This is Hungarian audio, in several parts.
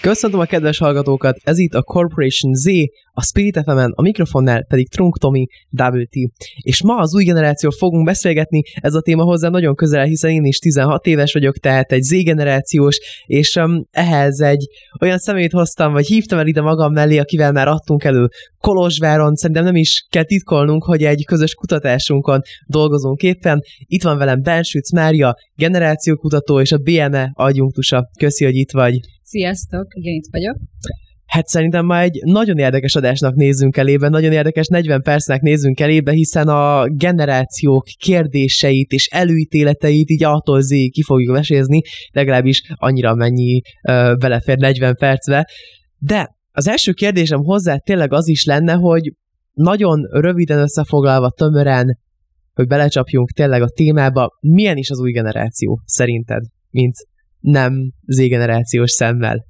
Köszöntöm a kedves hallgatókat, ez itt a Corporation Z, a Spirit fm a mikrofonnál pedig Trunk Tomi WT. És ma az új generáció fogunk beszélgetni, ez a téma hozzá nagyon közel, hiszen én is 16 éves vagyok, tehát egy Z-generációs, és um, ehhez egy olyan szemét hoztam, vagy hívtam el ide magam mellé, akivel már adtunk elő Kolozsváron, szerintem nem is kell titkolnunk, hogy egy közös kutatásunkon dolgozunk éppen. Itt van velem Bensüc Mária, generációkutató és a BME adjunktusa. Köszi, hogy itt vagy. Sziasztok, igen, itt vagyok. Hát szerintem ma egy nagyon érdekes adásnak nézzünk elébe, nagyon érdekes 40 percnek nézzünk elébe, hiszen a generációk kérdéseit és előítéleteit így attól zé ki fogjuk mesézni, legalábbis annyira mennyi uh, belefér 40 percbe. De az első kérdésem hozzá tényleg az is lenne, hogy nagyon röviden összefoglalva, tömören, hogy belecsapjunk tényleg a témába, milyen is az új generáció szerinted, mint nem Z-generációs szemmel?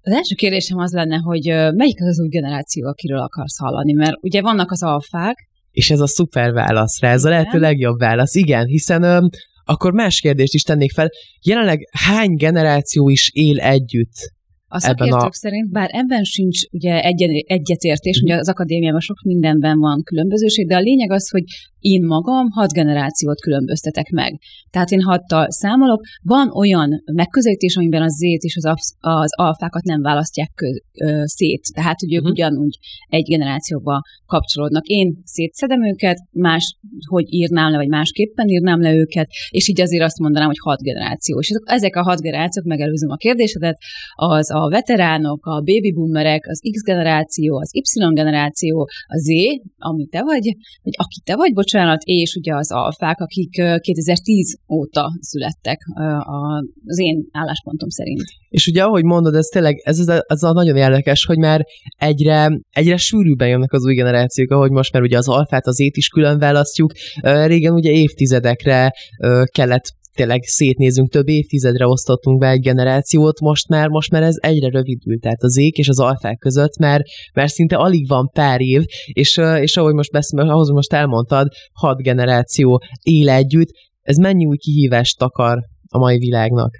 Az első kérdésem az lenne, hogy melyik az az új generáció, akiről akarsz hallani, mert ugye vannak az alfák. És ez a szuper válasz rá, ez a lehető legjobb válasz, igen, hiszen ö, akkor más kérdést is tennék fel. Jelenleg hány generáció is él együtt a szakértők a... szerint, bár ebben sincs ugye egyen, egyetértés, ugye az akadémiában sok mindenben van különbözőség, de a lényeg az, hogy én magam hat generációt különböztetek meg. Tehát én hattal számolok. Van olyan megközelítés, amiben a Z-t és az, az alfákat nem választják kö, ö, szét. Tehát, hogy ők uh-huh. ugyanúgy egy generációba kapcsolódnak. Én szétszedem őket, más, hogy írnám le, vagy másképpen írnám le őket, és így azért azt mondanám, hogy hat generáció. És ezek a hat generációk, megelőzöm a kérdésedet, az a veteránok, a baby boomerek, az X generáció, az Y generáció, a Z, ami te vagy, vagy aki te vagy, bocsánat, és ugye az alfák, akik 2010 óta születtek az én álláspontom szerint. És ugye, ahogy mondod, ez tényleg, ez, ez, ez a nagyon érdekes, hogy már egyre, egyre sűrűbben jönnek az új generációk, ahogy most már ugye az alfát, az ét is külön választjuk. Régen ugye évtizedekre kellett tényleg szétnézünk, több évtizedre osztottunk be egy generációt, most már, most már ez egyre rövidült, tehát az ék és az alfák között, mert, mert szinte alig van pár év, és, és ahogy most, beszél, ahhoz most elmondtad, hat generáció él együtt, ez mennyi új kihívást akar a mai világnak?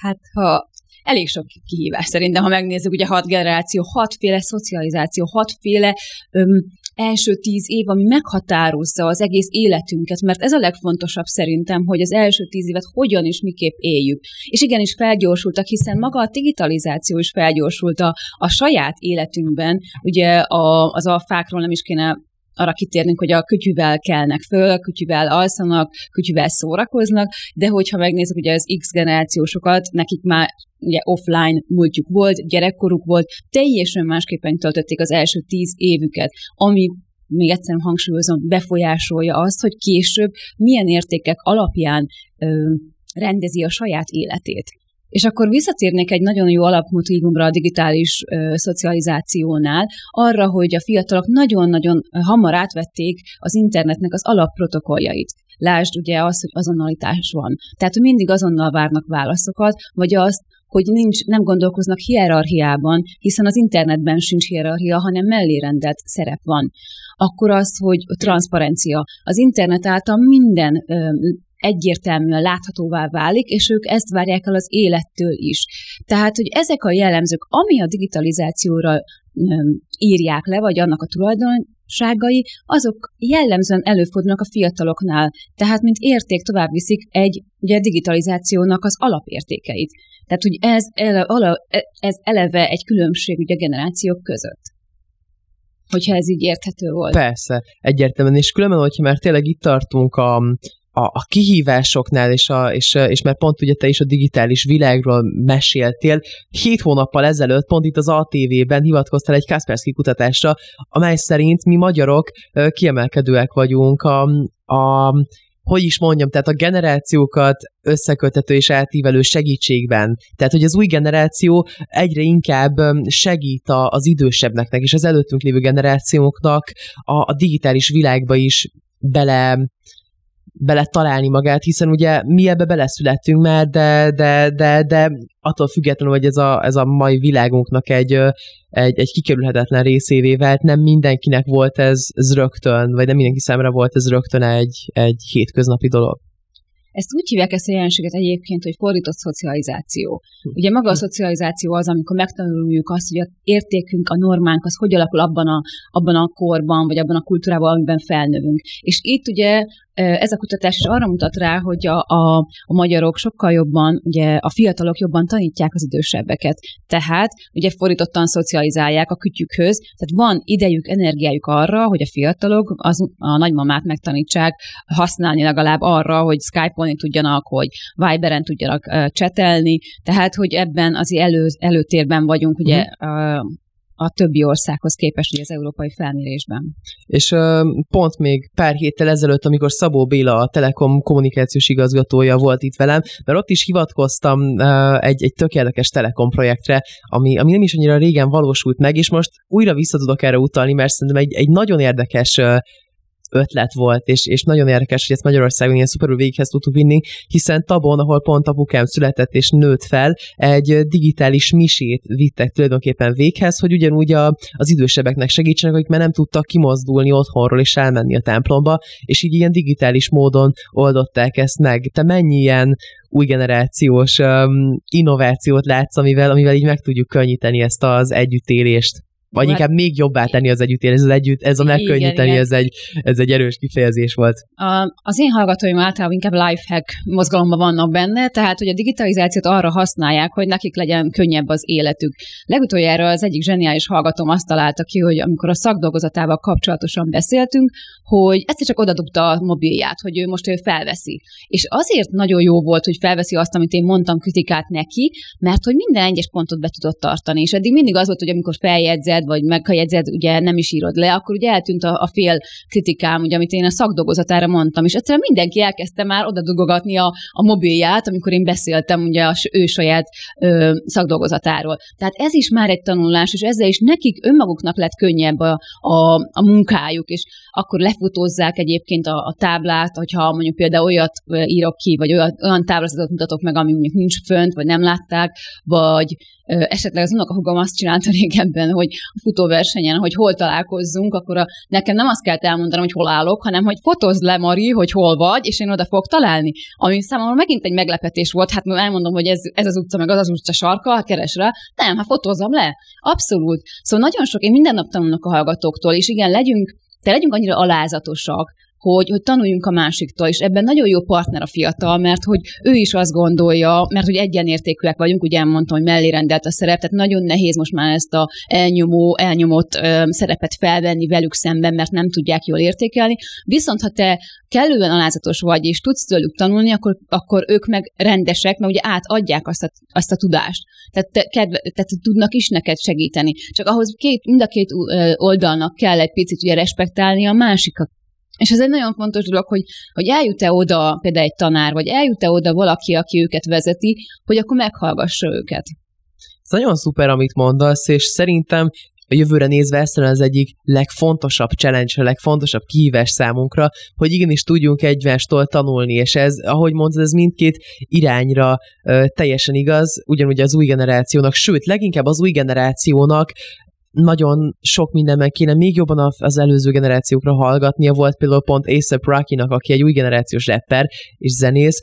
Hát, ha elég sok kihívás szerintem, ha megnézzük, ugye hat generáció, hatféle szocializáció, hatféle öm, első tíz év, ami meghatározza az egész életünket, mert ez a legfontosabb szerintem, hogy az első tíz évet hogyan és miképp éljük. És igenis felgyorsultak, hiszen maga a digitalizáció is felgyorsult a, a saját életünkben. Ugye a, az alfákról nem is kéne arra kitérnünk, hogy a kütyűvel kelnek föl, kütyűvel alszanak, kütyűvel szórakoznak, de hogyha megnézzük ugye az X generációsokat, nekik már ugye offline múltjuk volt, gyerekkoruk volt, teljesen másképpen töltötték az első tíz évüket, ami még egyszer hangsúlyozom, befolyásolja azt, hogy később milyen értékek alapján ö, rendezi a saját életét. És akkor visszatérnék egy nagyon jó alapmotívumra a digitális ö, szocializációnál, arra, hogy a fiatalok nagyon-nagyon hamar átvették az internetnek az alapprotokolljait. Lásd ugye az, hogy azonnalitás van. Tehát mindig azonnal várnak válaszokat, vagy azt, hogy nincs, nem gondolkoznak hierarchiában, hiszen az internetben sincs hierarchia, hanem mellérendelt szerep van. Akkor az, hogy transzparencia. Az internet által minden ö, egyértelműen láthatóvá válik, és ők ezt várják el az élettől is. Tehát, hogy ezek a jellemzők, ami a digitalizációra írják le, vagy annak a tulajdonságai, azok jellemzően előfordulnak a fiataloknál. Tehát, mint érték tovább viszik egy ugye, digitalizációnak az alapértékeit. Tehát, hogy ez, ele, ez eleve egy különbség ugye, a generációk között hogyha ez így érthető volt. Persze, egyértelműen, és különben, hogyha már tényleg itt tartunk a, a, a kihívásoknál, és, a, és, és mert pont ugye te is a digitális világról meséltél, hét hónappal ezelőtt pont itt az ATV-ben hivatkoztál egy Kaspersky kutatásra, amely szerint mi magyarok kiemelkedőek vagyunk a, a hogy is mondjam, tehát a generációkat összekötető és átívelő segítségben. Tehát, hogy az új generáció egyre inkább segít az idősebbeknek és az előttünk lévő generációknak a, a digitális világba is bele bele találni magát, hiszen ugye mi ebbe beleszülettünk már, de, de, de, de attól függetlenül, hogy ez a, ez a mai világunknak egy, egy, egy kikerülhetetlen részévé vált, nem mindenkinek volt ez, ez rögtön, vagy nem mindenki számára volt ez rögtön egy, egy hétköznapi dolog. Ezt úgy hívják ezt a jelenséget egyébként, hogy fordított szocializáció. Ugye maga a szocializáció az, amikor megtanuljuk azt, hogy a értékünk, a normánk az hogy alakul abban a, abban a korban, vagy abban a kultúrában, amiben felnövünk. És itt ugye ez a kutatás is arra mutat rá, hogy a, a, a magyarok sokkal jobban, ugye a fiatalok jobban tanítják az idősebbeket. Tehát ugye fordítottan szocializálják a kütyükhöz, tehát van idejük, energiájuk arra, hogy a fiatalok az, a nagymamát megtanítsák használni legalább arra, hogy Skype-olni tudjanak, hogy Viberen tudjanak uh, csetelni, tehát hogy ebben az elő, előtérben vagyunk ugye mm. uh, a többi országhoz képest ugye az európai felmérésben. És pont még pár héttel ezelőtt, amikor Szabó Béla, a Telekom kommunikációs igazgatója volt itt velem, mert ott is hivatkoztam uh, egy, egy tökéletes Telekom projektre, ami, ami nem is annyira régen valósult meg, és most újra vissza tudok erre utalni, mert szerintem egy, egy nagyon érdekes ötlet volt, és, és nagyon érdekes, hogy ezt Magyarországon ilyen szuperül végighez tudtuk vinni, hiszen Tabon, ahol pont apukám született és nőtt fel, egy digitális misét vittek tulajdonképpen véghez, hogy ugyanúgy a, az idősebbeknek segítsenek, akik már nem tudtak kimozdulni otthonról és elmenni a templomba, és így ilyen digitális módon oldották ezt meg. Te mennyi ilyen új generációs um, innovációt látsz, amivel, amivel így meg tudjuk könnyíteni ezt az együttélést? Vagy inkább még jobbá tenni az együttélés, ez, együtt, ez a megkönnyíteni, igen, ez, egy, ez egy erős kifejezés volt. A, az én hallgatóim általában inkább lifehack mozgalomban vannak benne, tehát hogy a digitalizációt arra használják, hogy nekik legyen könnyebb az életük. Legutoljára az egyik zseniális hallgatóm azt találta ki, hogy amikor a szakdolgozatával kapcsolatosan beszéltünk, hogy egyszer csak odadobta a mobilját, hogy ő most ő felveszi. És azért nagyon jó volt, hogy felveszi azt, amit én mondtam kritikát neki, mert hogy minden egyes pontot be tudott tartani. És eddig mindig az volt, hogy amikor feljegyzed, vagy meghelyezed, ugye nem is írod le, akkor ugye eltűnt a, a fél kritikám, ugye, amit én a szakdolgozatára mondtam, és egyszerűen mindenki elkezdte már oda dugogatni a, a mobilját, amikor én beszéltem ugye a ő saját ö, szakdolgozatáról. Tehát ez is már egy tanulás, és ezzel is nekik önmaguknak lett könnyebb a, a, a munkájuk, és akkor lefutózzák egyébként a, a táblát, hogyha mondjuk például olyat írok ki, vagy olyan, olyan táblázatot mutatok meg, ami mondjuk nincs fönt, vagy nem látták, vagy esetleg az unokahugom azt csinálta régebben, hogy a futóversenyen, hogy hol találkozzunk, akkor a, nekem nem azt kell elmondanom, hogy hol állok, hanem hogy fotózd le, Mari, hogy hol vagy, és én oda fogok találni. Ami számomra megint egy meglepetés volt, hát elmondom, hogy ez, ez az utca, meg az az utca sarka, hát keres rá. Nem, hát fotózzam le. Abszolút. Szóval nagyon sok, én minden nap tanulnak a hallgatóktól, és igen, legyünk, te legyünk annyira alázatosak, hogy, hogy tanuljunk a másiktól, és ebben nagyon jó partner a fiatal, mert hogy ő is azt gondolja, mert hogy egyenértékűek vagyunk, ugye elmondtam, hogy mellé rendelt a szerep, tehát nagyon nehéz most már ezt a elnyomó, elnyomott ö, szerepet felvenni velük szemben, mert nem tudják jól értékelni. Viszont ha te kellően alázatos vagy, és tudsz tőlük tanulni, akkor, akkor ők meg rendesek, mert ugye átadják azt a, azt a tudást. Tehát, te, kedve, tehát tudnak is neked segíteni. Csak ahhoz két, mind a két oldalnak kell egy picit ugye respektálni a másikat és ez egy nagyon fontos dolog, hogy, hogy eljut-e oda például egy tanár, vagy eljut-e oda valaki, aki őket vezeti, hogy akkor meghallgassa őket. Ez nagyon szuper, amit mondasz, és szerintem a jövőre nézve ez az egyik legfontosabb challenge, a legfontosabb kihívás számunkra, hogy igenis tudjunk egymástól tanulni, és ez, ahogy mondtad, ez mindkét irányra ö, teljesen igaz, ugyanúgy az új generációnak, sőt, leginkább az új generációnak nagyon sok mindenben kéne még jobban az előző generációkra hallgatnia. Volt például pont A$AP Rocky-nak, aki egy új generációs rapper és zenész,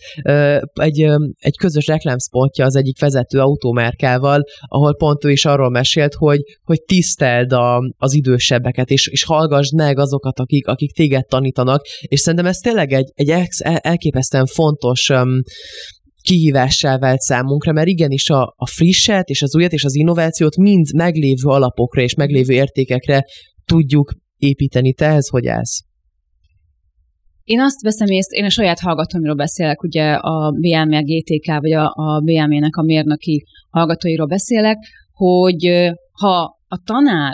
egy, egy közös reklámspotja az egyik vezető autómárkával, ahol pont ő is arról mesélt, hogy, hogy tiszteld a, az idősebbeket, és, és hallgassd meg azokat, akik, akik téged tanítanak, és szerintem ez tényleg egy, egy elképesztően fontos um, kihívássá vált számunkra, mert igenis a, a frisset és az újat és az innovációt mind meglévő alapokra és meglévő értékekre tudjuk építeni. Te ez hogy állsz? Én azt veszem észre, én a saját hallgatóimról beszélek, ugye a BME GTK, vagy a, a BME-nek a mérnöki hallgatóiról beszélek, hogy ha a tanár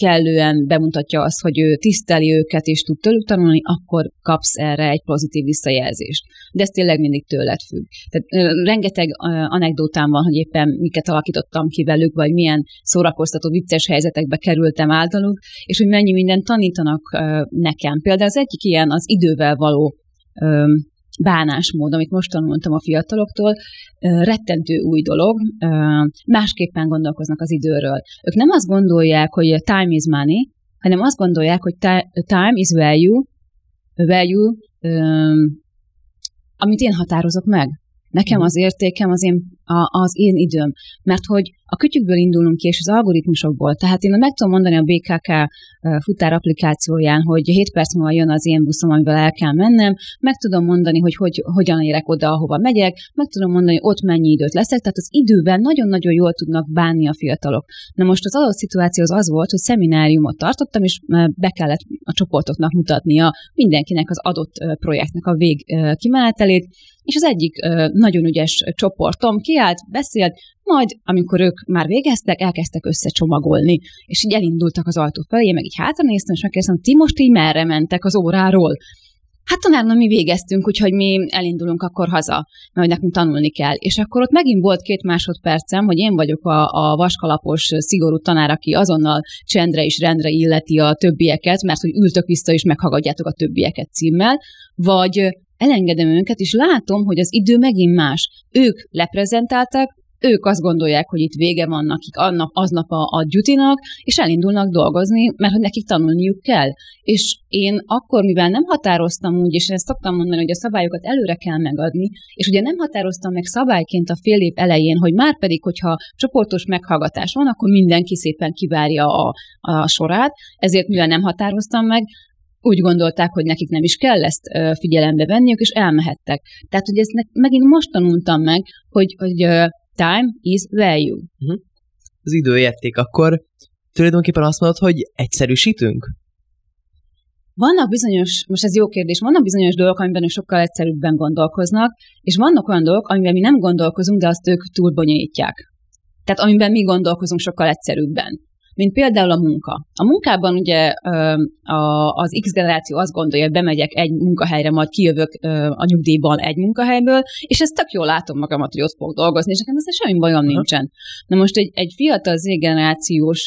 kellően bemutatja azt, hogy ő tiszteli őket és tud tőlük tanulni, akkor kapsz erre egy pozitív visszajelzést. De ez tényleg mindig tőled függ. Tehát rengeteg anekdótám van, hogy éppen miket alakítottam ki velük, vagy milyen szórakoztató, vicces helyzetekbe kerültem általuk, és hogy mennyi mindent tanítanak nekem. Például az egyik ilyen az idővel való bánásmód, amit most tanultam a fiataloktól, rettentő új dolog, másképpen gondolkoznak az időről. Ők nem azt gondolják, hogy time is money, hanem azt gondolják, hogy time is value, value, amit én határozok meg. Nekem mhm. az értékem az én, a, az én időm. Mert hogy a kütyükből indulunk ki, és az algoritmusokból. Tehát én meg tudom mondani a BKK futár applikációján, hogy 7 perc múlva jön az én buszom, amivel el kell mennem, meg tudom mondani, hogy, hogy hogyan érek oda, ahova megyek, meg tudom mondani, hogy ott mennyi időt leszek. Tehát az idővel nagyon-nagyon jól tudnak bánni a fiatalok. Na most az adott szituáció az az volt, hogy szemináriumot tartottam, és be kellett a csoportoknak mutatnia mindenkinek az adott projektnek a vég kimenetelét, és az egyik nagyon ügyes csoportom kiállt, beszélt, majd, amikor ők már végeztek, elkezdtek összecsomagolni, és így elindultak az ajtó felé, én meg így hátra néztem, és megkérdeztem, ti most így merre mentek az óráról? Hát tanárnő, mi végeztünk, úgyhogy mi elindulunk akkor haza, mert nekünk tanulni kell. És akkor ott megint volt két másodpercem, hogy én vagyok a, a vaskalapos, szigorú tanár, aki azonnal csendre és rendre illeti a többieket, mert hogy ültök vissza és meghallgatjátok a többieket címmel, vagy elengedem őket, és látom, hogy az idő megint más. Ők leprezentáltak, ők azt gondolják, hogy itt vége van nekik annap, aznap a, a duty-nak, és elindulnak dolgozni, mert hogy nekik tanulniuk kell. És én akkor, mivel nem határoztam úgy, és ezt szoktam mondani, hogy a szabályokat előre kell megadni, és ugye nem határoztam meg szabályként a fél év elején, hogy már pedig, hogyha csoportos meghallgatás van, akkor mindenki szépen kivárja a, a sorát, ezért mivel nem határoztam meg, úgy gondolták, hogy nekik nem is kell ezt figyelembe venniük, és elmehettek. Tehát, hogy ezt megint most tanultam meg, hogy, hogy time is value. Uh-huh. Az időérték, akkor tulajdonképpen azt mondod, hogy egyszerűsítünk? Vannak bizonyos, most ez jó kérdés, vannak bizonyos dolgok, amiben ők sokkal egyszerűbben gondolkoznak, és vannak olyan dolgok, amiben mi nem gondolkozunk, de azt ők túlbonyolítják. Tehát amiben mi gondolkozunk sokkal egyszerűbben mint például a munka. A munkában ugye az X generáció azt gondolja, hogy bemegyek egy munkahelyre, majd kijövök a nyugdíjban egy munkahelyből, és ezt tök jól látom magamat, hogy ott fogok dolgozni, és nekem ezzel semmi bajom nincsen. Na most egy, egy fiatal Z generációs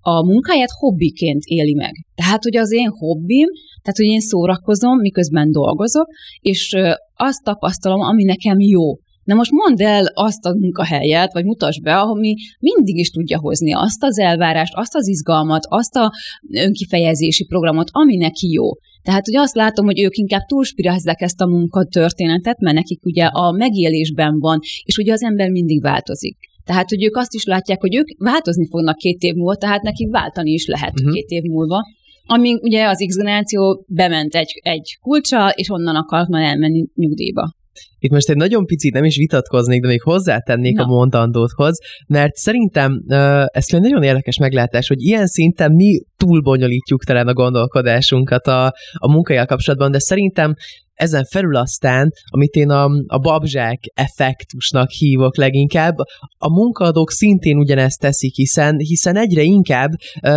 a munkáját hobbiként éli meg. Tehát, hogy az én hobbim, tehát, hogy én szórakozom, miközben dolgozok, és azt tapasztalom, ami nekem jó. Na most mondd el azt a munkahelyet, vagy mutasd be, mi mindig is tudja hozni azt az elvárást, azt az izgalmat, azt a önkifejezési programot, ami neki jó. Tehát, hogy azt látom, hogy ők inkább túlspirázzák ezt a munkatörténetet, mert nekik ugye a megélésben van, és ugye az ember mindig változik. Tehát, hogy ők azt is látják, hogy ők változni fognak két év múlva, tehát nekik váltani is lehet uh-huh. két év múlva. Amíg ugye az X generáció bement egy, egy kulcsal, és onnan akart már elmenni nyugdíjba. Itt most egy nagyon picit nem is vitatkoznék, de még hozzátennék Na. a mondandóthoz, mert szerintem ez egy nagyon érdekes meglátás, hogy ilyen szinten mi túlbonyolítjuk talán a gondolkodásunkat a, a munkájával kapcsolatban, de szerintem ezen felül aztán, amit én a, a babzsák effektusnak hívok leginkább, a munkaadók szintén ugyanezt teszik, hiszen, hiszen egyre inkább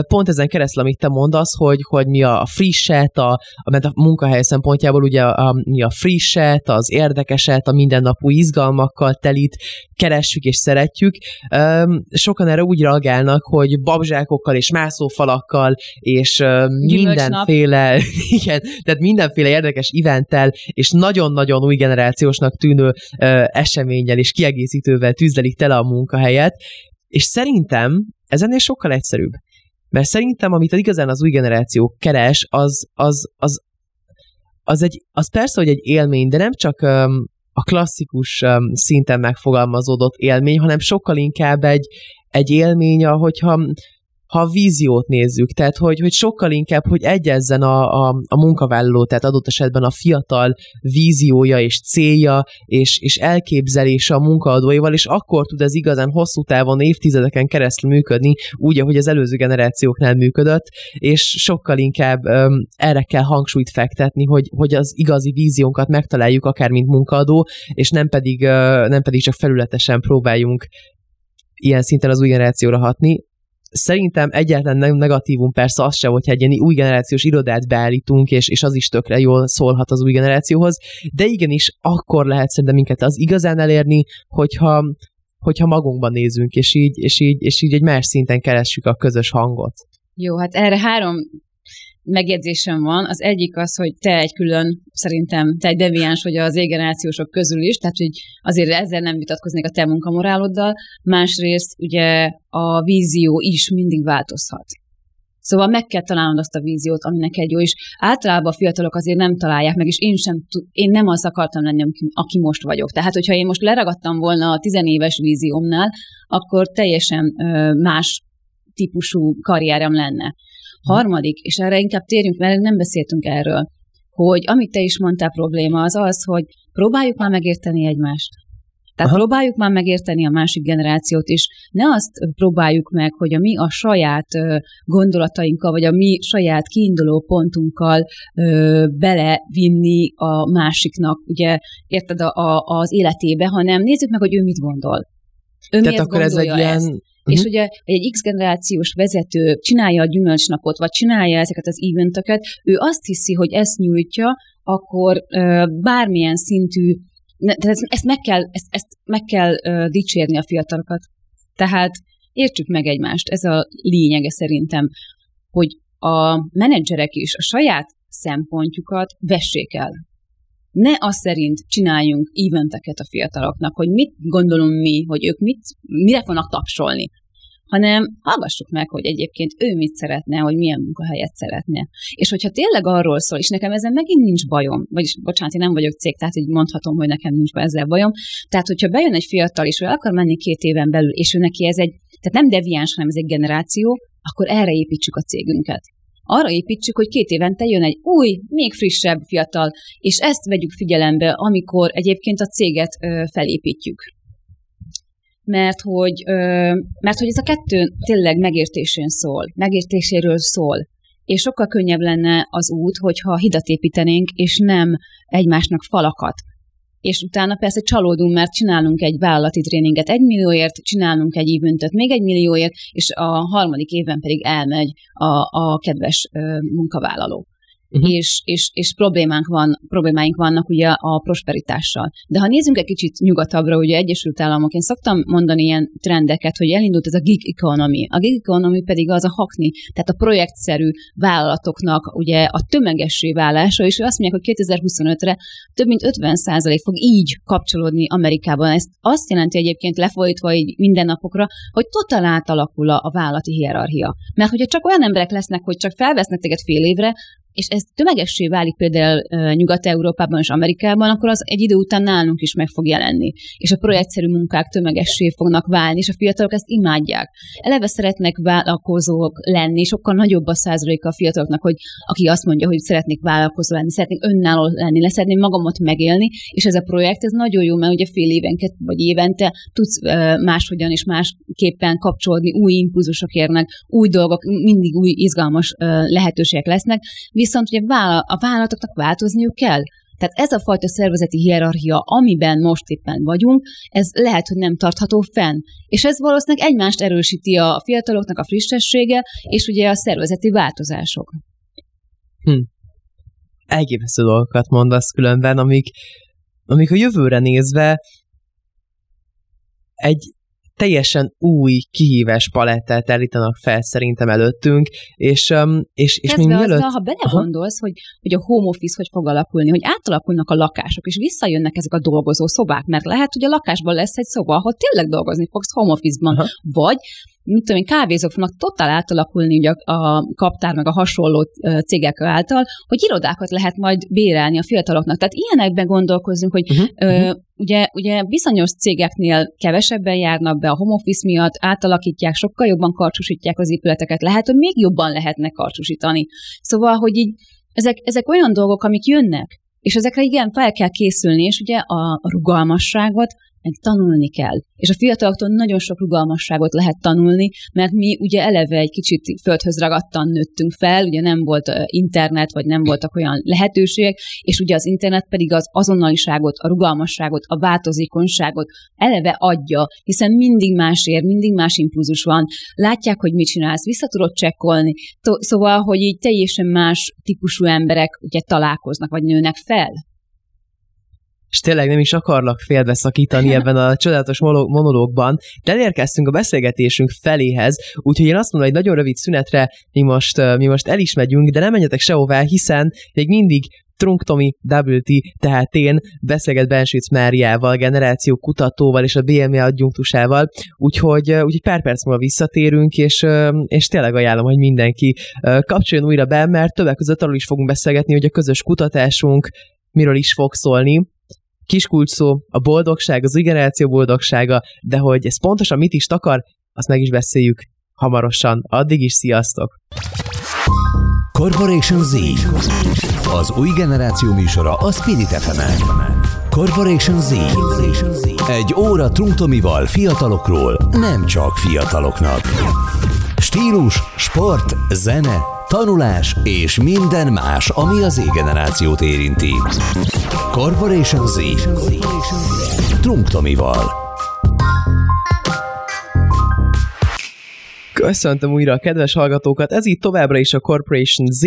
pont ezen keresztül, amit te mondasz, hogy, hogy mi a frisset, a, a, a munkahely szempontjából ugye a, mi a frisset, az érdekeset, a mindennapú izgalmakkal telit keressük és szeretjük. Sokan erre úgy reagálnak, hogy babzsákokkal és mászófalakkal és mindenféle, igen, tehát mindenféle érdekes eventtel és nagyon-nagyon új generációsnak tűnő ö, eseménnyel és kiegészítővel tűzdelik tele a munkahelyet, és szerintem ez ennél sokkal egyszerűbb. Mert szerintem, amit igazán az új generáció keres, az, az, az, az, egy, az persze, hogy egy élmény, de nem csak um, a klasszikus um, szinten megfogalmazódott élmény, hanem sokkal inkább egy, egy élmény, ahogyha ha a víziót nézzük, tehát hogy, hogy sokkal inkább, hogy egyezzen a, a, a munkavállaló, tehát adott esetben a fiatal víziója és célja és, és elképzelése a munkaadóival, és akkor tud ez igazán hosszú távon, évtizedeken keresztül működni, úgy, ahogy az előző generációknál működött, és sokkal inkább um, erre kell hangsúlyt fektetni, hogy, hogy az igazi víziónkat megtaláljuk akár mint munkaadó, és nem pedig, uh, nem pedig csak felületesen próbáljunk ilyen szinten az új generációra hatni, szerintem egyáltalán nem negatívum persze az se, hogyha egy ilyen új generációs irodát beállítunk, és, és az is tökre jól szólhat az új generációhoz, de igenis akkor lehet szerintem minket az igazán elérni, hogyha, hogyha magunkban nézünk, és így, és, így, és így egy más szinten keressük a közös hangot. Jó, hát erre három megjegyzésem van. Az egyik az, hogy te egy külön, szerintem te egy deviáns vagy az égenerációsok közül is, tehát hogy azért ezzel nem vitatkoznék a te munkamoráloddal. Másrészt ugye a vízió is mindig változhat. Szóval meg kell találnod azt a víziót, ami neked jó, és általában a fiatalok azért nem találják meg, és én sem, én nem az akartam lenni, aki most vagyok. Tehát, hogyha én most leragadtam volna a tizenéves víziómnál, akkor teljesen más típusú karrierem lenne. Harmadik, és erre inkább térjünk, mert nem beszéltünk erről, hogy amit te is mondtál probléma, az az, hogy próbáljuk már megérteni egymást. Tehát Aha. próbáljuk már megérteni a másik generációt is. Ne azt próbáljuk meg, hogy a mi a saját gondolatainkkal, vagy a mi saját kiinduló pontunkkal ö, belevinni a másiknak, ugye, érted, a, a, az életébe, hanem nézzük meg, hogy ő mit gondol. Ő Tehát akkor ez egy ilyen Uh-huh. És ugye egy X generációs vezető csinálja a gyümölcsnapot, vagy csinálja ezeket az eventöket, ő azt hiszi, hogy ezt nyújtja, akkor ö, bármilyen szintű, tehát ezt, ezt meg kell, ezt, ezt meg kell ö, dicsérni a fiatalokat. Tehát értsük meg egymást, ez a lényege szerintem, hogy a menedzserek is a saját szempontjukat vessék el ne az szerint csináljunk eventeket a fiataloknak, hogy mit gondolunk mi, hogy ők mit, mire fognak tapsolni, hanem hallgassuk meg, hogy egyébként ő mit szeretne, hogy milyen munkahelyet szeretne. És hogyha tényleg arról szól, és nekem ezen megint nincs bajom, vagyis bocsánat, én nem vagyok cég, tehát így mondhatom, hogy nekem nincs ezzel bajom. Tehát, hogyha bejön egy fiatal, és ő akar menni két éven belül, és ő neki ez egy, tehát nem deviáns, hanem ez egy generáció, akkor erre építsük a cégünket arra építsük, hogy két évente jön egy új, még frissebb fiatal, és ezt vegyük figyelembe, amikor egyébként a céget felépítjük. Mert hogy, mert hogy ez a kettő tényleg megértésén szól, megértéséről szól. És sokkal könnyebb lenne az út, hogyha hidat építenénk, és nem egymásnak falakat és utána persze csalódunk, mert csinálunk egy vállalati tréninget egy millióért, csinálunk egy évüntet még egy millióért, és a harmadik évben pedig elmegy a, a kedves ö, munkavállaló uh-huh. és, és, és problémánk van, problémáink vannak ugye a prosperitással. De ha nézzünk egy kicsit nyugatabbra, ugye Egyesült Államok, én szoktam mondani ilyen trendeket, hogy elindult ez a gig economy. A gig economy pedig az a hakni, tehát a projektszerű vállalatoknak ugye a tömegessé válása, és azt mondják, hogy 2025-re több mint 50% fog így kapcsolódni Amerikában. Ez azt jelenti egyébként lefolytva így minden napokra, hogy totál átalakul a vállalati hierarchia. Mert hogyha csak olyan emberek lesznek, hogy csak felvesznek téged fél évre, és ez tömegessé válik például Nyugat-Európában és Amerikában, akkor az egy idő után nálunk is meg fog jelenni. És a projektszerű munkák tömegessé fognak válni, és a fiatalok ezt imádják. Eleve szeretnek vállalkozók lenni, sokkal nagyobb a százaléka a fiataloknak, hogy aki azt mondja, hogy szeretnék vállalkozó lenni, szeretnék önálló lenni, le szeretném magamat megélni, és ez a projekt, ez nagyon jó, mert ugye fél évenket vagy évente tudsz máshogyan és másképpen kapcsolódni, új impulzusok érnek, új dolgok, mindig új izgalmas lehetőségek lesznek, viszont ugye a vállalatoknak változniuk kell. Tehát ez a fajta szervezeti hierarchia, amiben most éppen vagyunk, ez lehet, hogy nem tartható fenn. És ez valószínűleg egymást erősíti a fiataloknak a frissessége, és ugye a szervezeti változások. Hm. Elképesztő dolgokat mondasz különben, amik, amik a jövőre nézve egy teljesen új kihívás palettát állítanak fel szerintem előttünk, és, um, és, és még mielőtt... Azzal, ha belegondolsz, hogy, hogy a home office hogy fog alakulni, hogy átalakulnak a lakások, és visszajönnek ezek a dolgozó szobák, mert lehet, hogy a lakásban lesz egy szoba, ahol tényleg dolgozni fogsz home office-ban, Aha. vagy mit tudom én, kávézók fognak totál átalakulni ugye a, a kaptár meg a hasonló cégek által, hogy irodákat lehet majd bérelni a fiataloknak. Tehát ilyenekben gondolkozunk, hogy uh-huh. ö, ugye, ugye bizonyos cégeknél kevesebben járnak be a home office miatt, átalakítják, sokkal jobban karcsúsítják az épületeket, lehet, hogy még jobban lehetne karcsúsítani. Szóval, hogy így ezek, ezek olyan dolgok, amik jönnek, és ezekre igen, fel kell készülni, és ugye a rugalmasságot tanulni kell. És a fiataloktól nagyon sok rugalmasságot lehet tanulni, mert mi ugye eleve egy kicsit földhöz ragadtan nőttünk fel, ugye nem volt internet, vagy nem voltak olyan lehetőségek, és ugye az internet pedig az azonnaliságot, a rugalmasságot, a változékonyságot eleve adja, hiszen mindig más ér, mindig más impulzus van, látják, hogy mit csinálsz, vissza tudod csekkolni, szóval, hogy így teljesen más típusú emberek ugye találkoznak, vagy nőnek fel és tényleg nem is akarlak félbeszakítani ebben a csodálatos monológban, de elérkeztünk a beszélgetésünk feléhez, úgyhogy én azt mondom, hogy nagyon rövid szünetre mi most, mi most el is megyünk, de nem menjetek sehová, hiszen még mindig Trunk Tomi WT, tehát én beszélget Bensőc Máriával, generáció kutatóval és a BME adjunktusával, úgyhogy, úgyhogy pár perc múlva visszatérünk, és, és tényleg ajánlom, hogy mindenki kapcsoljon újra be, mert többek között arról is fogunk beszélgetni, hogy a közös kutatásunk miről is fog szólni, kiskulcs szó, a boldogság, az új generáció boldogsága, de hogy ez pontosan mit is takar, azt meg is beszéljük hamarosan. Addig is sziasztok! Corporation Z az új generáció műsora a Spirit fm Corporation Z egy óra Trunktomival fiatalokról, nem csak fiataloknak. Stílus, sport, zene, tanulás és minden más, ami az Z-generációt érinti. Corporation Z. Trunk Tomival. Köszöntöm újra a kedves hallgatókat, ez itt továbbra is a Corporation Z,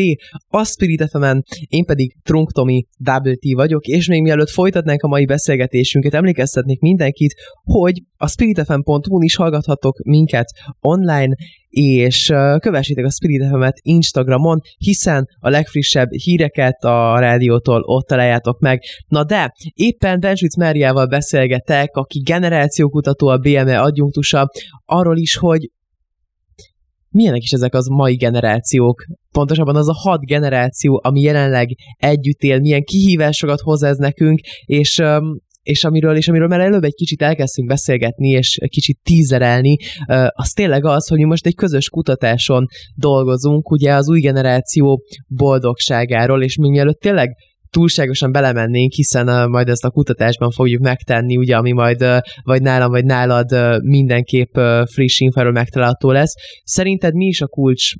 a Spirit fm én pedig Trunk Tomi WT vagyok, és még mielőtt folytatnánk a mai beszélgetésünket, emlékeztetnék mindenkit, hogy a spiritfm.hu-n is hallgathatok minket online, és kövessétek a Spirit fm Instagramon, hiszen a legfrissebb híreket a rádiótól ott találjátok meg. Na de, éppen Bensvic Máriával beszélgetek, aki generációkutató, a BME adjunktusa, arról is, hogy milyenek is ezek az mai generációk, pontosabban az a hat generáció, ami jelenleg együtt él, milyen kihívásokat hoz ez nekünk, és és amiről, és amiről már előbb egy kicsit elkezdtünk beszélgetni, és kicsit tízerelni, az tényleg az, hogy mi most egy közös kutatáson dolgozunk, ugye az új generáció boldogságáról, és mi mielőtt tényleg túlságosan belemennénk, hiszen uh, majd ezt a kutatásban fogjuk megtenni, ugye, ami majd uh, vagy nálam, vagy nálad uh, mindenképp uh, friss infáról megtalálható lesz. Szerinted mi is a kulcs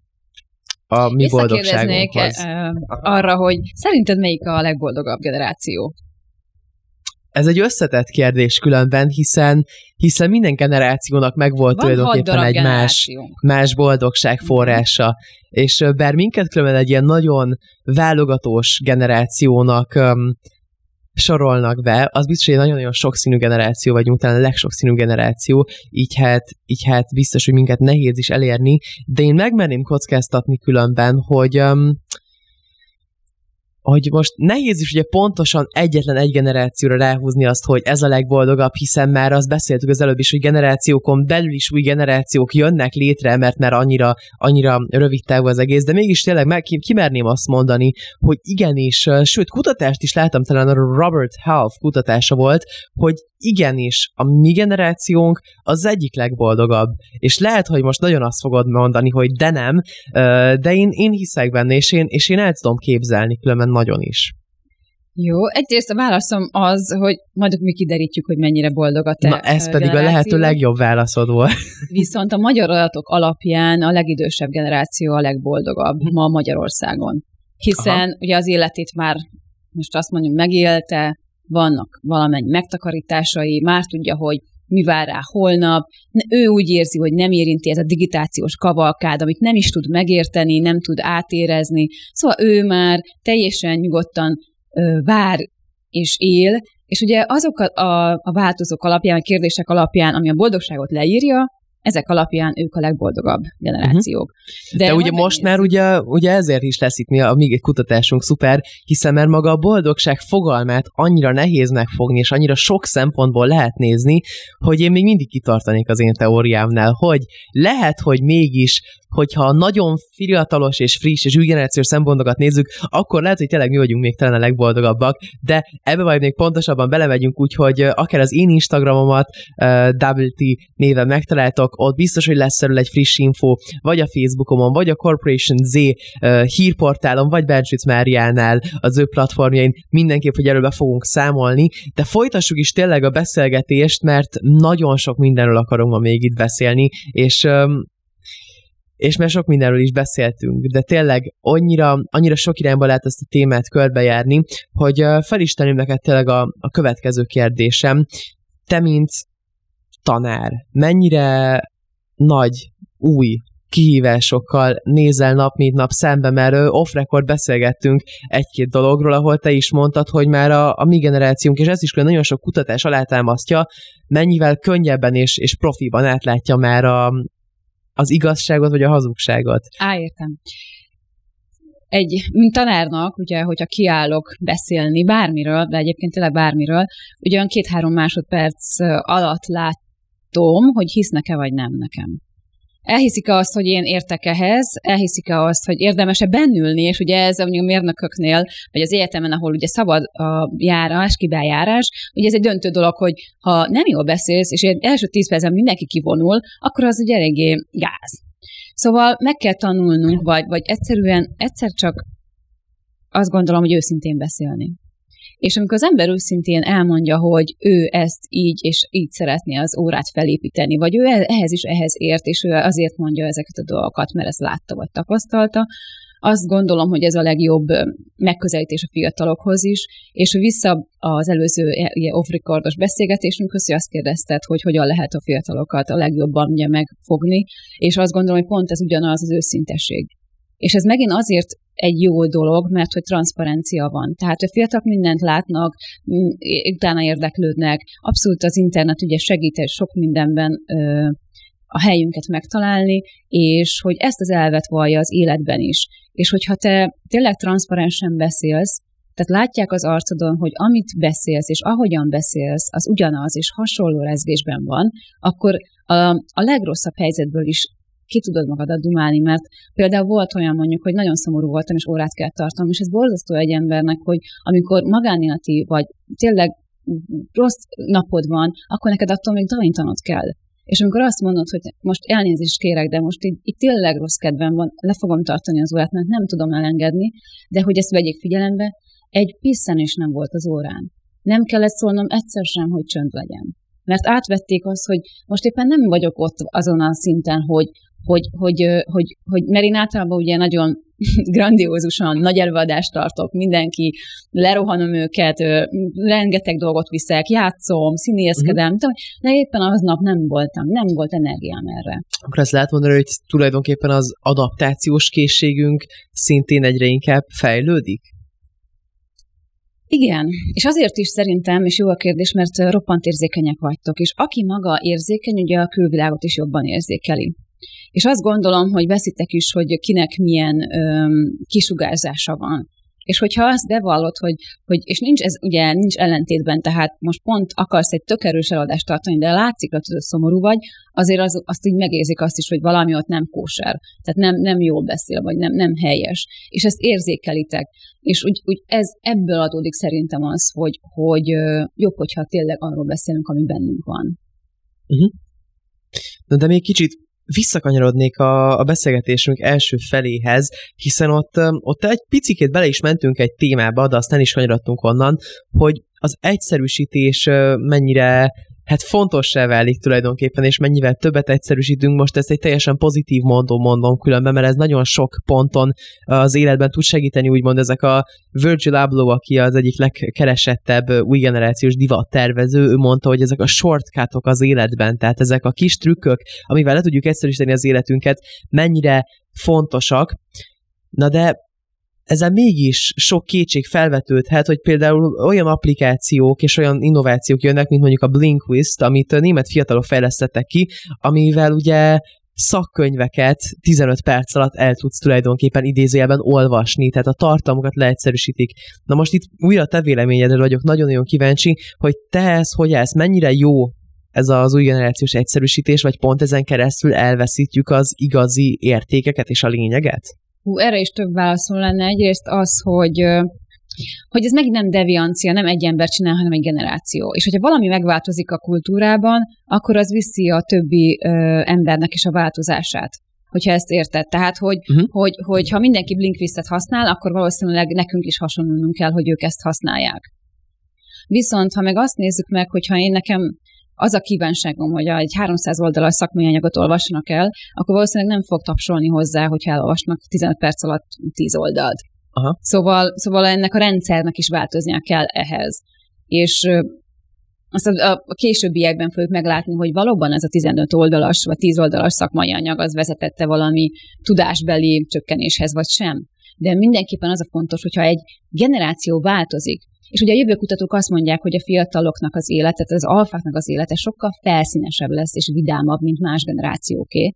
a mi boldogságunkhoz? Arra, hogy szerinted melyik a legboldogabb generáció? Ez egy összetett kérdés különben, hiszen hiszen minden generációnak megvolt Van tulajdonképpen egy más, más boldogság mhm. forrása. És bár minket különben egy ilyen nagyon válogatós generációnak um, sorolnak be, az biztos, hogy egy nagyon-nagyon sokszínű generáció vagyunk, talán a legsokszínű generáció, így hát, így hát biztos, hogy minket nehéz is elérni, de én megmerném kockáztatni különben, hogy um, hogy most nehéz is ugye pontosan egyetlen egy generációra ráhúzni azt, hogy ez a legboldogabb, hiszen már azt beszéltük az előbb is, hogy generációkon belül is új generációk jönnek létre, mert már annyira, annyira rövid távú az egész, de mégis tényleg meg kimerném azt mondani, hogy igenis, sőt, kutatást is láttam, talán a Robert Half kutatása volt, hogy igenis, a mi generációnk az egyik legboldogabb. És lehet, hogy most nagyon azt fogod mondani, hogy de nem, de én, én hiszek benne, és én, és én el tudom képzelni, különben nagyon is. Jó, egyrészt a válaszom az, hogy majd mi kiderítjük, hogy mennyire boldog a te Na, ez pedig generáció. a lehető legjobb válaszod volt. Viszont a magyar adatok alapján a legidősebb generáció a legboldogabb hm. ma Magyarországon. Hiszen Aha. ugye az életét már most azt mondjuk megélte, vannak valamennyi megtakarításai, már tudja, hogy mi vár rá holnap, ő úgy érzi, hogy nem érinti ez a digitációs kavalkád, amit nem is tud megérteni, nem tud átérezni, szóval ő már teljesen nyugodtan ö, vár és él, és ugye azok a, a, a változók alapján, a kérdések alapján, ami a boldogságot leírja, ezek alapján ők a legboldogabb generációk. Uh-huh. De, De ugye most már ugye, ugye ezért is lesz itt mi a mi kutatásunk szuper, hiszen mert maga a boldogság fogalmát annyira nehéz megfogni, és annyira sok szempontból lehet nézni, hogy én még mindig kitartanék az én teóriámnál, hogy lehet, hogy mégis hogyha nagyon fiatalos és friss és új generációs szempontokat nézzük, akkor lehet, hogy tényleg mi vagyunk még talán a legboldogabbak, de ebbe majd még pontosabban belemegyünk, úgyhogy akár az én Instagramomat uh, WT néven megtaláltok, ott biztos, hogy lesz erről egy friss info, vagy a Facebookomon, vagy a Corporation Z uh, hírportálon, vagy Bencsüc Máriánál az ő platformjain, mindenképp, hogy erről be fogunk számolni, de folytassuk is tényleg a beszélgetést, mert nagyon sok mindenről akarunk ma még itt beszélni, és um, és mert sok mindenről is beszéltünk, de tényleg annyira, annyira sok irányba lehet ezt a témát körbejárni, hogy fel is tenném neked tényleg a, a következő kérdésem. Te, mint tanár, mennyire nagy, új kihívásokkal nézel nap mint nap szembe, mert off-record beszélgettünk egy-két dologról, ahol te is mondtad, hogy már a, a mi generációnk, és ez is nagyon sok kutatás alátámasztja, mennyivel könnyebben és, és profiban átlátja már a, az igazságot, vagy a hazugságot. Á, értem. Egy, mint tanárnak, ugye, hogyha kiállok beszélni bármiről, de egyébként tényleg bármiről, ugye olyan két-három másodperc alatt látom, hogy hisznek-e vagy nem nekem elhiszik-e azt, hogy én értek ehhez, elhiszik-e azt, hogy érdemes-e bennülni, és ugye ez mondjuk a mérnököknél, vagy az egyetemen, ahol ugye szabad a járás, kibejárás, ugye ez egy döntő dolog, hogy ha nem jól beszélsz, és első tíz percen mindenki kivonul, akkor az ugye eléggé gáz. Szóval meg kell tanulnunk, vagy, vagy egyszerűen egyszer csak azt gondolom, hogy őszintén beszélni. És amikor az ember őszintén elmondja, hogy ő ezt így és így szeretné az órát felépíteni, vagy ő e- ehhez is ehhez ért, és ő azért mondja ezeket a dolgokat, mert ezt látta vagy tapasztalta, azt gondolom, hogy ez a legjobb megközelítés a fiatalokhoz is, és vissza az előző off-recordos beszélgetésünkhöz, hogy azt kérdezted, hogy hogyan lehet a fiatalokat a legjobban ugye megfogni, és azt gondolom, hogy pont ez ugyanaz az őszintesség. És ez megint azért egy jó dolog, mert hogy transzparencia van. Tehát a fiatalok mindent látnak, utána érdeklődnek. Abszolút az internet ugye segít sok mindenben ö, a helyünket megtalálni, és hogy ezt az elvet vallja az életben is. És hogyha te tényleg transzparensen beszélsz, tehát látják az arcodon, hogy amit beszélsz, és ahogyan beszélsz, az ugyanaz, és hasonló rezgésben van, akkor a, a legrosszabb helyzetből is ki tudod magadat dumálni, mert például volt olyan mondjuk, hogy nagyon szomorú voltam, és órát kell tartanom, és ez borzasztó egy embernek, hogy amikor magánéleti, vagy tényleg rossz napod van, akkor neked attól még tanítanod kell. És amikor azt mondod, hogy most elnézést kérek, de most így, így tényleg rossz kedvem van, le fogom tartani az órát, mert nem tudom elengedni, de hogy ezt vegyék figyelembe, egy is nem volt az órán. Nem kellett szólnom egyszer sem, hogy csönd legyen. Mert átvették azt, hogy most éppen nem vagyok ott azon a szinten, hogy, hogy, hogy, hogy, hogy mert én általában ugye nagyon grandiózusan nagy előadást tartok, mindenki, lerohanom őket, rengeteg dolgot viszek, játszom, színészkedem, uh-huh. de éppen aznap nem voltam, nem volt energiám erre. Akkor ezt lehet mondani, hogy tulajdonképpen az adaptációs készségünk szintén egyre inkább fejlődik? Igen, és azért is szerintem, és jó a kérdés, mert roppant érzékenyek vagytok, és aki maga érzékeny, ugye a külvilágot is jobban érzékeli. És azt gondolom, hogy veszitek is, hogy kinek milyen öm, kisugárzása van. És hogyha azt bevallod, hogy, hogy, és nincs ez ugye nincs ellentétben, tehát most pont akarsz egy tök erős tartani, de látszik, hogy szomorú vagy, azért az, azt így megérzik azt is, hogy valami ott nem kóser, tehát nem, nem jól beszél, vagy nem, nem helyes. És ezt érzékelitek. És úgy, úgy ez ebből adódik szerintem az, hogy, hogy jobb, hogyha tényleg arról beszélünk, ami bennünk van. Uh-huh. Na de még kicsit visszakanyarodnék a, a beszélgetésünk első feléhez, hiszen ott, ott egy picikét bele is mentünk egy témába, de aztán is kanyarodtunk onnan, hogy az egyszerűsítés mennyire hát fontossá válik tulajdonképpen, és mennyivel többet egyszerűsítünk, most ezt egy teljesen pozitív mondom mondom különben, mert ez nagyon sok ponton az életben tud segíteni, úgymond ezek a Virgil Abloh, aki az egyik legkeresettebb új generációs divat tervező, ő mondta, hogy ezek a shortcutok az életben, tehát ezek a kis trükkök, amivel le tudjuk egyszerűsíteni az életünket, mennyire fontosak. Na de ezzel mégis sok kétség felvetődhet, hogy például olyan applikációk és olyan innovációk jönnek, mint mondjuk a Blinkist, amit a német fiatalok fejlesztettek ki, amivel ugye szakkönyveket 15 perc alatt el tudsz tulajdonképpen idézőjelben olvasni, tehát a tartalmukat leegyszerűsítik. Na most itt újra te véleményedre vagyok nagyon-nagyon kíváncsi, hogy te ez hogy állsz, mennyire jó ez az új generációs egyszerűsítés, vagy pont ezen keresztül elveszítjük az igazi értékeket és a lényeget? Hú, erre is több válaszol lenne. Egyrészt az, hogy hogy ez megint nem deviancia, nem egy ember csinál, hanem egy generáció. És hogyha valami megváltozik a kultúrában, akkor az viszi a többi ö, embernek is a változását hogyha ezt érted. Tehát, hogy, uh-huh. hogy, hogy ha mindenki Blinkvistet használ, akkor valószínűleg nekünk is hasonlulnunk kell, hogy ők ezt használják. Viszont, ha meg azt nézzük meg, hogyha én nekem az a kívánságom, hogy egy 300 oldalas szakmai anyagot olvassanak el, akkor valószínűleg nem fog tapsolni hozzá, hogyha elolvasnak 15 perc alatt 10 oldalt. Aha. Szóval, szóval ennek a rendszernek is változnia kell ehhez. És azt a, a későbbiekben fogjuk meglátni, hogy valóban ez a 15 oldalas vagy 10 oldalas szakmai anyag az vezetette valami tudásbeli csökkenéshez, vagy sem. De mindenképpen az a fontos, hogyha egy generáció változik, és ugye a jövőkutatók azt mondják, hogy a fiataloknak az élete, az alfáknak az élete sokkal felszínesebb lesz és vidámabb, mint más generációké.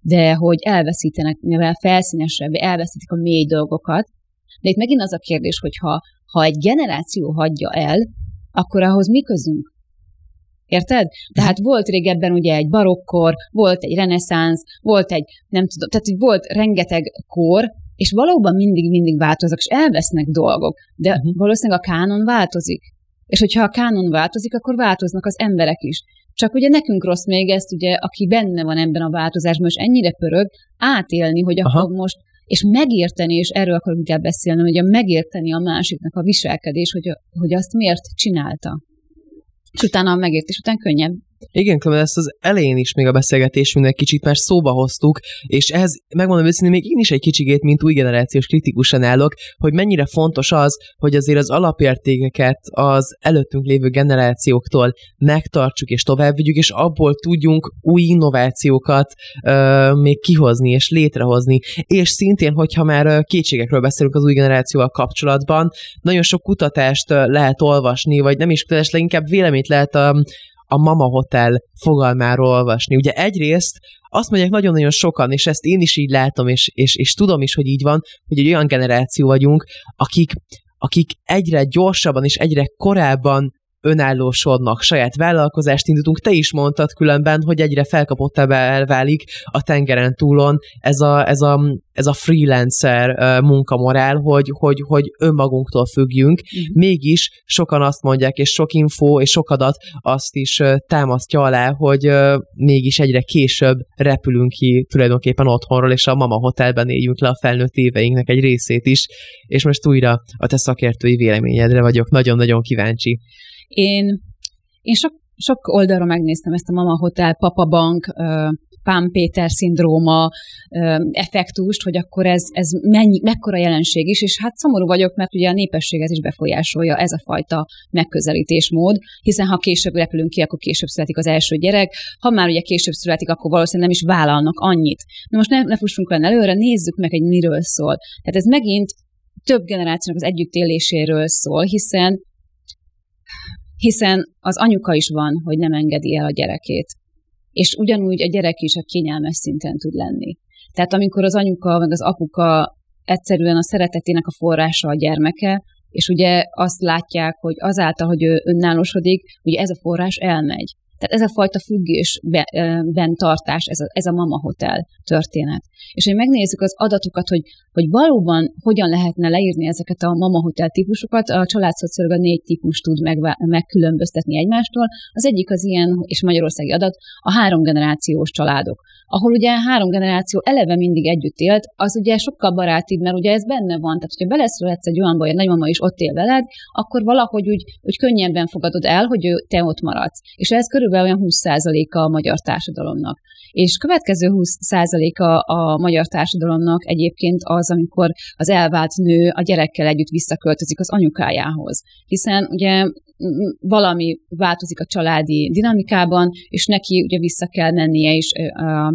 De hogy elveszítenek, mivel felszínesebb, elveszítik a mély dolgokat. De itt megint az a kérdés, hogy ha, ha egy generáció hagyja el, akkor ahhoz mi közünk? Érted? Tehát volt régebben ugye egy barokkor, volt egy reneszánsz, volt egy, nem tudom, tehát volt rengeteg kor, és valóban mindig-mindig változnak, és elvesznek dolgok, de uh-huh. valószínűleg a kánon változik. És hogyha a kánon változik, akkor változnak az emberek is. Csak ugye nekünk rossz még ezt, ugye, aki benne van ebben a változásban, és ennyire pörög, átélni, hogy Aha. akkor most, és megérteni, és erről akarunk inkább beszélni, hogy a megérteni a másiknak a viselkedés, hogy, hogy azt miért csinálta. És utána a megértés után könnyebb igen, különben ezt az elején is még a beszélgetésünknek kicsit már szóba hoztuk, és ehhez megmondom őszintén, még én is egy kicsigét, mint új generációs kritikusan állok, hogy mennyire fontos az, hogy azért az alapértékeket az előttünk lévő generációktól megtartsuk és továbbvigyük, és abból tudjunk új innovációkat ö, még kihozni és létrehozni. És szintén, hogyha már kétségekről beszélünk az új generációval kapcsolatban, nagyon sok kutatást lehet olvasni, vagy nem is kutatást, leginkább véleményt lehet a, a Mama Hotel fogalmáról olvasni. Ugye egyrészt azt mondják nagyon-nagyon sokan, és ezt én is így látom, és, és, és tudom is, hogy így van, hogy egy olyan generáció vagyunk, akik, akik egyre gyorsabban és egyre korábban önállósodnak, saját vállalkozást indítunk. Te is mondtad különben, hogy egyre felkapottabbá válik a tengeren túlon ez a, ez a, ez a freelancer munkamorál, hogy, hogy, hogy önmagunktól függjünk. Mm. Mégis sokan azt mondják, és sok info és sok adat azt is támasztja alá, hogy mégis egyre később repülünk ki tulajdonképpen otthonról, és a mama hotelben éljünk le a felnőtt éveinknek egy részét is. És most újra a te szakértői véleményedre vagyok nagyon-nagyon kíváncsi. Én, én sok, sok oldalra megnéztem ezt a Mama Hotel, Papa Bank, Pán Péter szindróma effektust, hogy akkor ez, ez mennyi, mekkora jelenség is, és hát szomorú vagyok, mert ugye a népességet is befolyásolja ez a fajta megközelítésmód, hiszen ha később repülünk ki, akkor később születik az első gyerek, ha már ugye később születik, akkor valószínűleg nem is vállalnak annyit. Na most ne, ne fussunk olyan előre, nézzük meg, hogy miről szól. Tehát ez megint több generációnak az együttéléséről szól, hiszen hiszen az anyuka is van, hogy nem engedi el a gyerekét. És ugyanúgy a gyerek is a kényelmes szinten tud lenni. Tehát amikor az anyuka meg az apuka egyszerűen a szeretetének a forrása a gyermeke, és ugye azt látják, hogy azáltal, hogy ő önállósodik, ugye ez a forrás elmegy. Tehát ez a fajta függésben tartás, ez a, ez a mama hotel történet. És hogy megnézzük az adatokat, hogy, hogy valóban hogyan lehetne leírni ezeket a mama hotel típusokat, a családszociológia négy típus tud meg, megkülönböztetni egymástól. Az egyik az ilyen, és magyarországi adat, a három generációs családok ahol ugye három generáció eleve mindig együtt élt, az ugye sokkal barátibb, mert ugye ez benne van. Tehát, hogyha beleszületsz egy olyan baj, hogy nagymama is ott él veled, akkor valahogy úgy, úgy könnyebben fogadod el, hogy te ott maradsz. És ez körülbelül olyan 20%-a a magyar társadalomnak. És következő 20%-a a magyar társadalomnak egyébként az, amikor az elvált nő a gyerekkel együtt visszaköltözik az anyukájához. Hiszen ugye valami változik a családi dinamikában, és neki ugye vissza kell mennie is a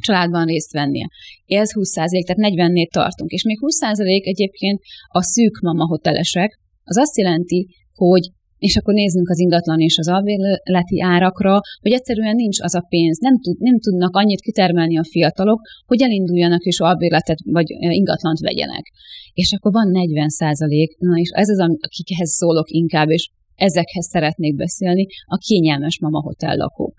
családban részt vennie. Ez 20% tehát 40-nél tartunk. És még 20% egyébként a szűk mama hotelesek, az azt jelenti, hogy és akkor nézzünk az ingatlan és az albérleti árakra, hogy egyszerűen nincs az a pénz, nem, tud, nem tudnak annyit kitermelni a fiatalok, hogy elinduljanak és albérletet vagy ingatlant vegyenek. És akkor van 40 százalék, na és ez az, akikhez szólok inkább, és ezekhez szeretnék beszélni, a kényelmes mama hotel lakók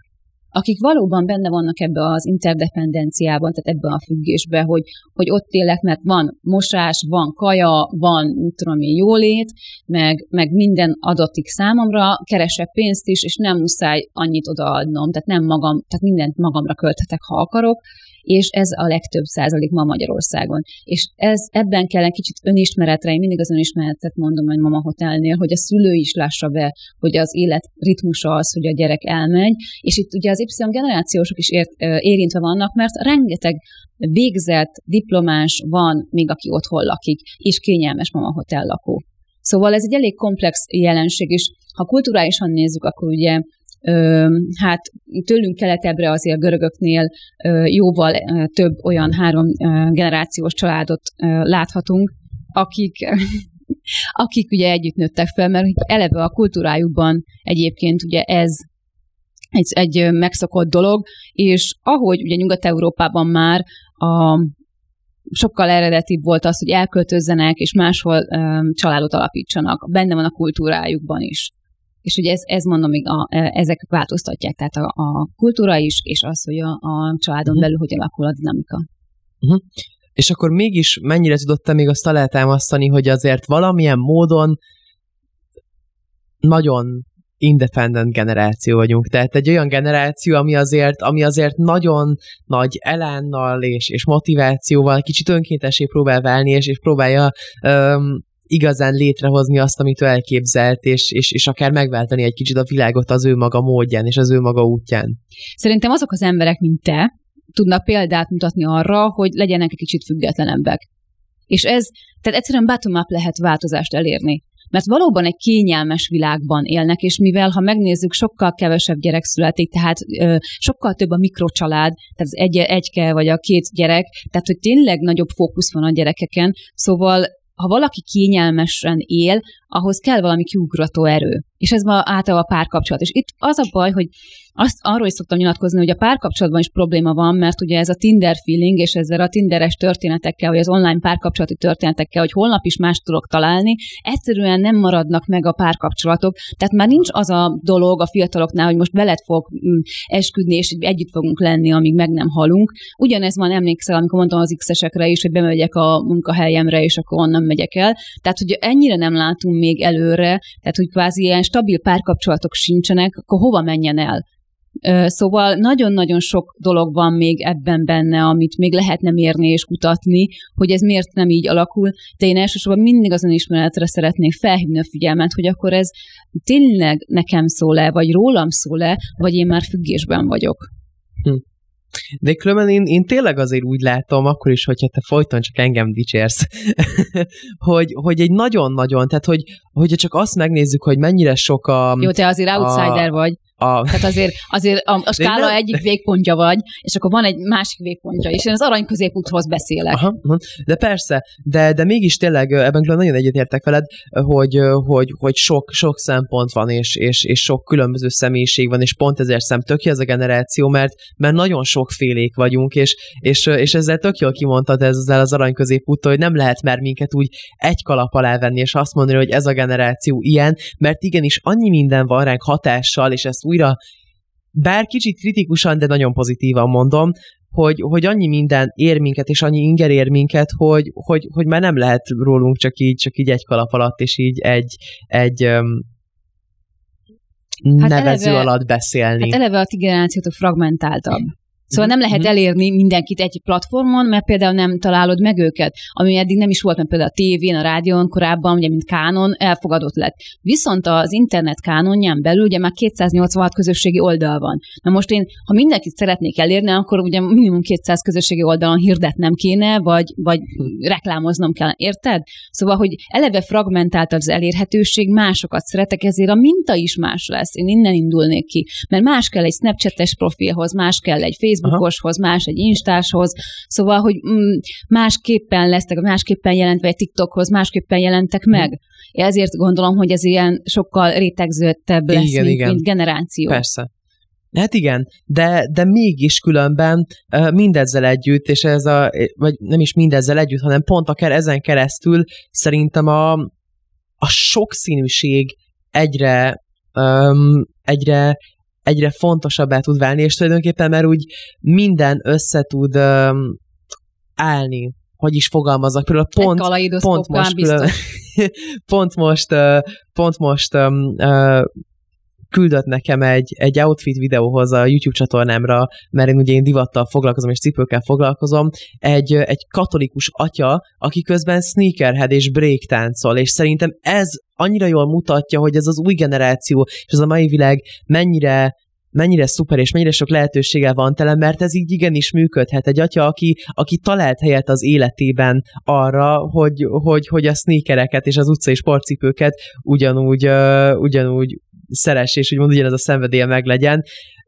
akik valóban benne vannak ebbe az interdependenciában, tehát ebbe a függésbe, hogy, hogy ott élek, mert van mosás, van kaja, van, úgy tudom én, jólét, meg, meg minden adatik számomra, keresek pénzt is, és nem muszáj annyit odaadnom, tehát nem magam, tehát mindent magamra költhetek, ha akarok, és ez a legtöbb százalék ma Magyarországon. És ez, ebben kell egy kicsit önismeretre, én mindig az önismeretet mondom hogy Mama Hotelnél, hogy a szülő is lássa be, hogy az élet ritmusa az, hogy a gyerek elmegy, és itt ugye az Y generációsok is ért, érintve vannak, mert rengeteg végzett, diplomás van még, aki otthon lakik, és kényelmes Mama Hotel lakó. Szóval ez egy elég komplex jelenség, és ha kulturálisan nézzük, akkor ugye hát tőlünk keletebbre azért görögöknél jóval több olyan három generációs családot láthatunk, akik akik ugye együtt nőttek fel, mert eleve a kultúrájukban egyébként ugye ez egy, egy megszokott dolog, és ahogy ugye Nyugat-Európában már a sokkal eredetibb volt az, hogy elköltözzenek, és máshol um, családot alapítsanak. Benne van a kultúrájukban is. És ugye ez, ez mondom, még a, e, ezek változtatják, tehát a, a kultúra is, és az, hogy a, a családon uh-huh. belül hogy alakul a dinamika. Uh-huh. És akkor mégis mennyire tudott te még azt alátámasztani, hogy azért valamilyen módon nagyon independent generáció vagyunk. Tehát egy olyan generáció, ami azért, ami azért nagyon nagy elánnal és, és motivációval kicsit önkéntesé próbál válni, és, és próbálja um, igazán létrehozni azt, amit ő elképzelt, és, és, és akár megváltani egy kicsit a világot az ő maga módján és az ő maga útján. Szerintem azok az emberek, mint te, tudnak példát mutatni arra, hogy legyenek egy kicsit függetlenebbek. És ez, tehát egyszerűen bottom-up lehet változást elérni. Mert valóban egy kényelmes világban élnek, és mivel, ha megnézzük, sokkal kevesebb gyerek születik, tehát ö, sokkal több a mikrocsalád, tehát az egy, egyke vagy a két gyerek, tehát hogy tényleg nagyobb fókusz van a gyerekeken, szóval ha valaki kényelmesen él, ahhoz kell valami kiugrató erő. És ez ma általában a párkapcsolat. És itt az a baj, hogy azt arról is szoktam nyilatkozni, hogy a párkapcsolatban is probléma van, mert ugye ez a Tinder feeling, és ezzel a Tinderes történetekkel, vagy az online párkapcsolati történetekkel, hogy holnap is más tudok találni, egyszerűen nem maradnak meg a párkapcsolatok. Tehát már nincs az a dolog a fiataloknál, hogy most veled fog mm, esküdni, és együtt fogunk lenni, amíg meg nem halunk. Ugyanez van, emlékszel, amikor mondtam az X-esekre is, hogy bemegyek a munkahelyemre, és akkor onnan megyek el. Tehát, hogy ennyire nem látunk még előre, tehát, hogy kvázi ilyen stabil párkapcsolatok sincsenek, akkor hova menjen el? Szóval nagyon-nagyon sok dolog van még ebben benne, amit még lehetne mérni és kutatni, hogy ez miért nem így alakul, de én elsősorban mindig azon ismeretre szeretnék felhívni a figyelmet, hogy akkor ez tényleg nekem szól-e, vagy rólam szól-e, vagy én már függésben vagyok. Hm. De különben én, én tényleg azért úgy látom, akkor is, hogyha te folyton csak engem dicsérsz, hogy, hogy egy nagyon-nagyon, tehát hogy, hogyha csak azt megnézzük, hogy mennyire sok a... Jó, te azért outsider a, vagy. A... Tehát azért, azért a, a skála nem... egyik végpontja vagy, és akkor van egy másik végpontja, és én az arany középúthoz beszélek. Aha. De persze, de, de mégis tényleg ebben nagyon egyetértek veled, hogy, hogy, hogy sok, sok szempont van, és, és, és sok különböző személyiség van, és pont ezért szem tök ez a generáció, mert, mert nagyon sokfélék vagyunk, és, és, és ezzel tök jól kimondtad ezzel az arany középúttól, hogy nem lehet már minket úgy egy kalap alá venni, és azt mondani, hogy ez a generáció ilyen, mert igenis annyi minden van ránk hatással, és ezt újra, bár kicsit kritikusan, de nagyon pozitívan mondom, hogy, hogy annyi minden ér minket, és annyi inger ér minket, hogy, hogy, hogy már nem lehet rólunk csak így, csak így egy kalap alatt, és így egy, egy um, hát nevező eleve, alatt beszélni. Hát eleve a ti generációtok fragmentáltabb. Szóval nem lehet mhm. elérni mindenkit egy platformon, mert például nem találod meg őket, ami eddig nem is volt, mert például a tévén, a rádión korábban, ugye, mint kánon, elfogadott lett. Viszont az internet kánonján belül ugye már 286 közösségi oldal van. Na most én, ha mindenkit szeretnék elérni, akkor ugye minimum 200 közösségi oldalon hirdetnem kéne, vagy, vagy reklámoznom kell, érted? Szóval, hogy eleve fragmentált az elérhetőség, másokat szeretek, ezért a minta is más lesz. Én innen indulnék ki. Mert más kell egy Snapchat-es profilhoz, más kell egy Facebook Facebookoshoz, más egy Instáshoz, szóval, hogy mm, másképpen lesztek, másképpen jelentve egy TikTokhoz, másképpen jelentek meg. Én ezért gondolom, hogy ez ilyen sokkal rétegződtebb lesz, igen, mint, igen. mint generáció. Persze. Hát igen, de, de mégis különben mindezzel együtt, és ez a, vagy nem is mindezzel együtt, hanem pont akár ezen keresztül szerintem a, a sokszínűség egyre, um, egyre egyre fontosabbá tud válni, és tulajdonképpen mert úgy minden össze tud um, állni, hogy is fogalmazok. Például pont, pont most, külön, pont most, pont most um, uh, küldött nekem egy, egy outfit videóhoz a YouTube csatornámra, mert én ugye én divattal foglalkozom és cipőkkel foglalkozom, egy, egy katolikus atya, aki közben sneakerhead és break táncol, és szerintem ez annyira jól mutatja, hogy ez az új generáció, és ez a mai világ mennyire mennyire szuper és mennyire sok lehetősége van tele, mert ez így igenis működhet. Egy atya, aki, aki talált helyet az életében arra, hogy, hogy, hogy a sneakereket és az utcai sportcipőket ugyanúgy, uh, ugyanúgy szeress, és úgymond ugyanez a szenvedélye meg legyen.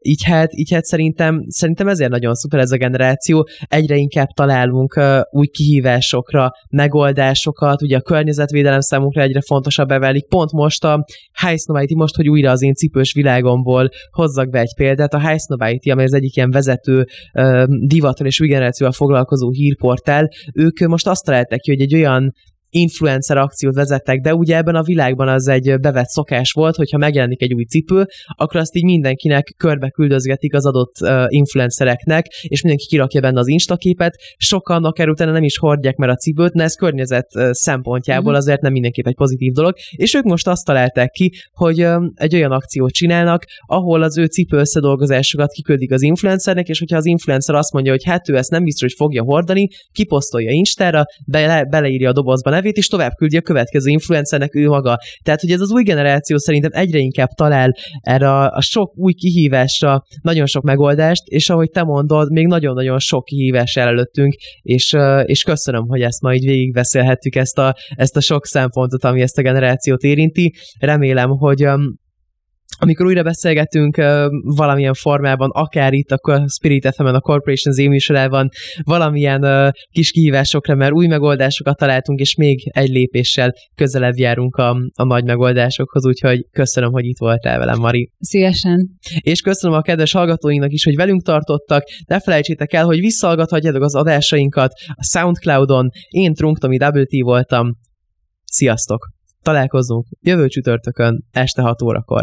Így hát, így hát szerintem, szerintem ezért nagyon szuper ez a generáció. Egyre inkább találunk uh, új kihívásokra, megoldásokat, ugye a környezetvédelem számunkra egyre fontosabb válik. Pont most a High Snobiety, most, hogy újra az én cipős világomból hozzak be egy példát, a High Snobiety, amely az egyik ilyen vezető uh, divatal és új generációval foglalkozó hírportál, ők most azt találták ki, hogy egy olyan influencer akciót vezettek, de ugye ebben a világban az egy bevett szokás volt, hogyha megjelenik egy új cipő, akkor azt így mindenkinek körbe küldözgetik az adott influencereknek, és mindenki kirakja benne az instaképet. Sokan akár utána nem is hordják mert a cipőt, de ez környezet szempontjából mm-hmm. azért nem mindenképp egy pozitív dolog. És ők most azt találták ki, hogy egy olyan akciót csinálnak, ahol az ő cipő összedolgozásokat kiküldik az influencernek, és hogyha az influencer azt mondja, hogy hát ő ezt nem biztos, hogy fogja hordani, kiposztolja Instára, bele, beleírja a dobozba nevét, és tovább küldi a következő influencernek ő maga. Tehát, hogy ez az új generáció szerintem egyre inkább talál erre a, a sok új kihívásra nagyon sok megoldást, és ahogy te mondod, még nagyon-nagyon sok kihívás előttünk, és, és köszönöm, hogy ezt ma így végigbeszélhettük, ezt a, ezt a sok szempontot, ami ezt a generációt érinti. Remélem, hogy amikor újra beszélgetünk uh, valamilyen formában, akár itt a Spirit fm a Corporation Z műsorában, valamilyen uh, kis kihívásokra, mert új megoldásokat találtunk, és még egy lépéssel közelebb járunk a, a nagy megoldásokhoz, úgyhogy köszönöm, hogy itt voltál velem, Mari. Szívesen. És köszönöm a kedves hallgatóinknak is, hogy velünk tartottak. Ne felejtsétek el, hogy visszahallgathatjátok az adásainkat a Soundcloudon. Én Trunktomi WT voltam. Sziasztok! Találkozunk jövő csütörtökön este 6 órakor.